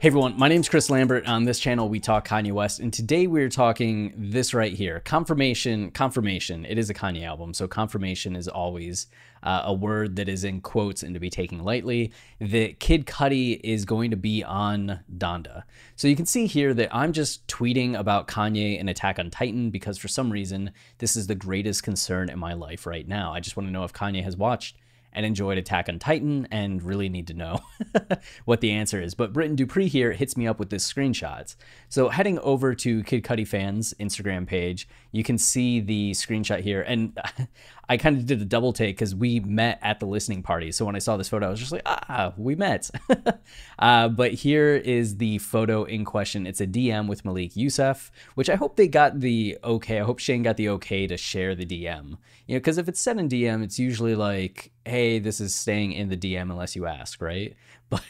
Hey everyone, my name is Chris Lambert. On this channel, we talk Kanye West, and today we're talking this right here confirmation. Confirmation. It is a Kanye album, so confirmation is always uh, a word that is in quotes and to be taken lightly. That Kid Cudi is going to be on Donda. So you can see here that I'm just tweeting about Kanye and Attack on Titan because for some reason, this is the greatest concern in my life right now. I just want to know if Kanye has watched and enjoyed Attack on Titan and really need to know what the answer is. But Britton Dupree here hits me up with this screenshots. So heading over to Kid Cudi fans Instagram page, you can see the screenshot here. And I kind of did a double take because we met at the listening party. So when I saw this photo, I was just like, ah, we met. uh, but here is the photo in question. It's a DM with Malik Yusef, which I hope they got the okay. I hope Shane got the okay to share the DM. You know, because if it's set in DM, it's usually like, hey, this is staying in the DM unless you ask, right? But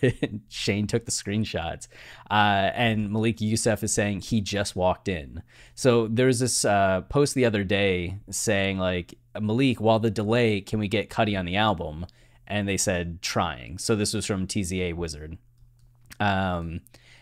Shane took the screenshots. Uh, and Malik Yusef is saying he just walked in. So there's this uh, post the other day saying, like, Malik, while the delay, can we get Cudi on the album? And they said trying. So this was from TZA Wizard. Um,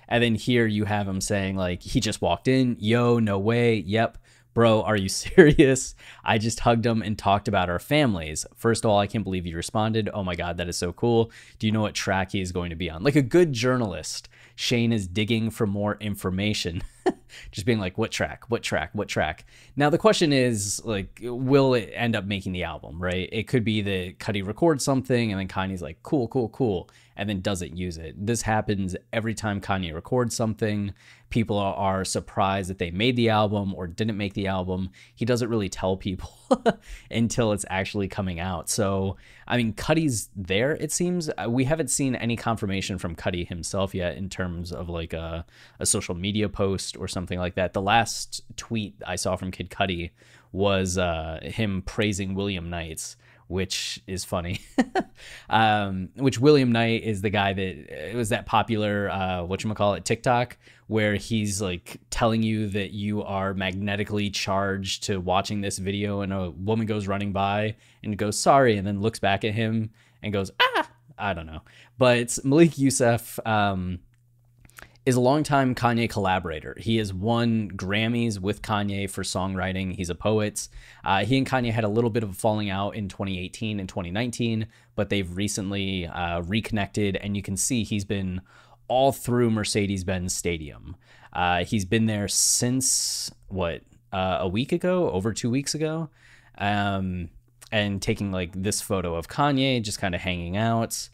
and then here you have him saying like he just walked in, yo, no way, yep. Bro, are you serious? I just hugged him and talked about our families. First of all, I can't believe you responded. Oh my God, that is so cool. Do you know what track he is going to be on? Like a good journalist, Shane is digging for more information. just being like, what track, what track, what track. Now the question is like, will it end up making the album? Right? It could be that Cudi records something and then Kanye's like, cool, cool, cool, and then doesn't use it. This happens every time Kanye records something. People are, surprised that they made the album or didn't make the album. He doesn't really tell people until it's actually coming out. So I mean, Cudi's there. It seems uh, we haven't seen any confirmation from Cudi himself yet in terms of like a, a social media post or something like that. The last tweet I saw from Kid Cudi was uh, him praising William Knights, which is funny. um, which William Knight is the guy that it was that popular uh, what you call it TikTok where he's like telling you that you are magnetically charged to watching this video, and a woman goes running by and goes sorry, and then looks back at him and goes ah. I don't know, but Malik Yusef Um, is a longtime Kanye collaborator. He has won Grammys with Kanye for songwriting. He's a poet. Uh, he and Kanye had a little bit of a falling out in 2018 and 2019, but they've recently uh, reconnected, and you can see he's been all through Mercedes Benz Stadium. Uh, he's been there since what uh, a week ago, over two weeks ago, um, and taking like this photo of Kanye just kind of hanging out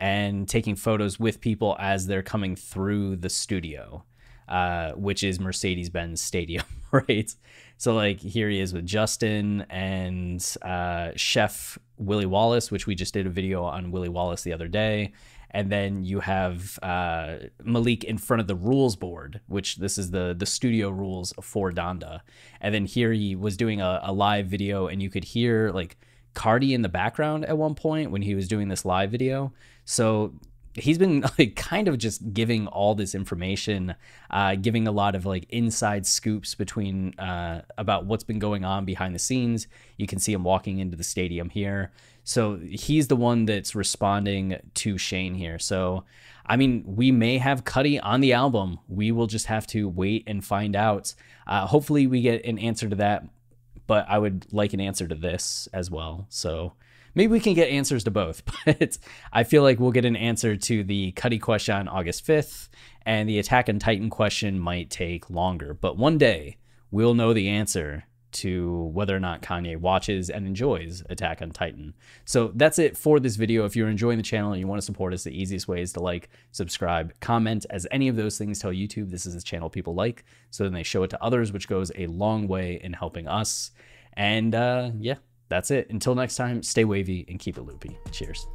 and taking photos with people as they're coming through the studio, uh, which is Mercedes Benz Stadium, right? So, like, here he is with Justin and uh, Chef Willie Wallace, which we just did a video on Willie Wallace the other day. And then you have uh, Malik in front of the rules board, which this is the the studio rules for Donda. And then here he was doing a, a live video, and you could hear like Cardi in the background at one point when he was doing this live video. So he's been like kind of just giving all this information, uh, giving a lot of like inside scoops between uh, about what's been going on behind the scenes. You can see him walking into the stadium here. So he's the one that's responding to Shane here. So I mean, we may have Cudi on the album. We will just have to wait and find out. Uh, hopefully, we get an answer to that but I would like an answer to this as well. So maybe we can get answers to both. But I feel like we'll get an answer to the Cudi question on August 5th, and the Attack on Titan question might take longer. But one day we'll know the answer to whether or not Kanye watches and enjoys Attack on Titan. So that's it for this video. If you're enjoying the channel and you want to support us, the easiest way is to like, subscribe, comment, as any of those things tell YouTube this is a channel people like. So then they show it to others, which goes a long way in helping us. And uh, yeah, that's it. Until next time, stay wavy and keep it loopy. Cheers.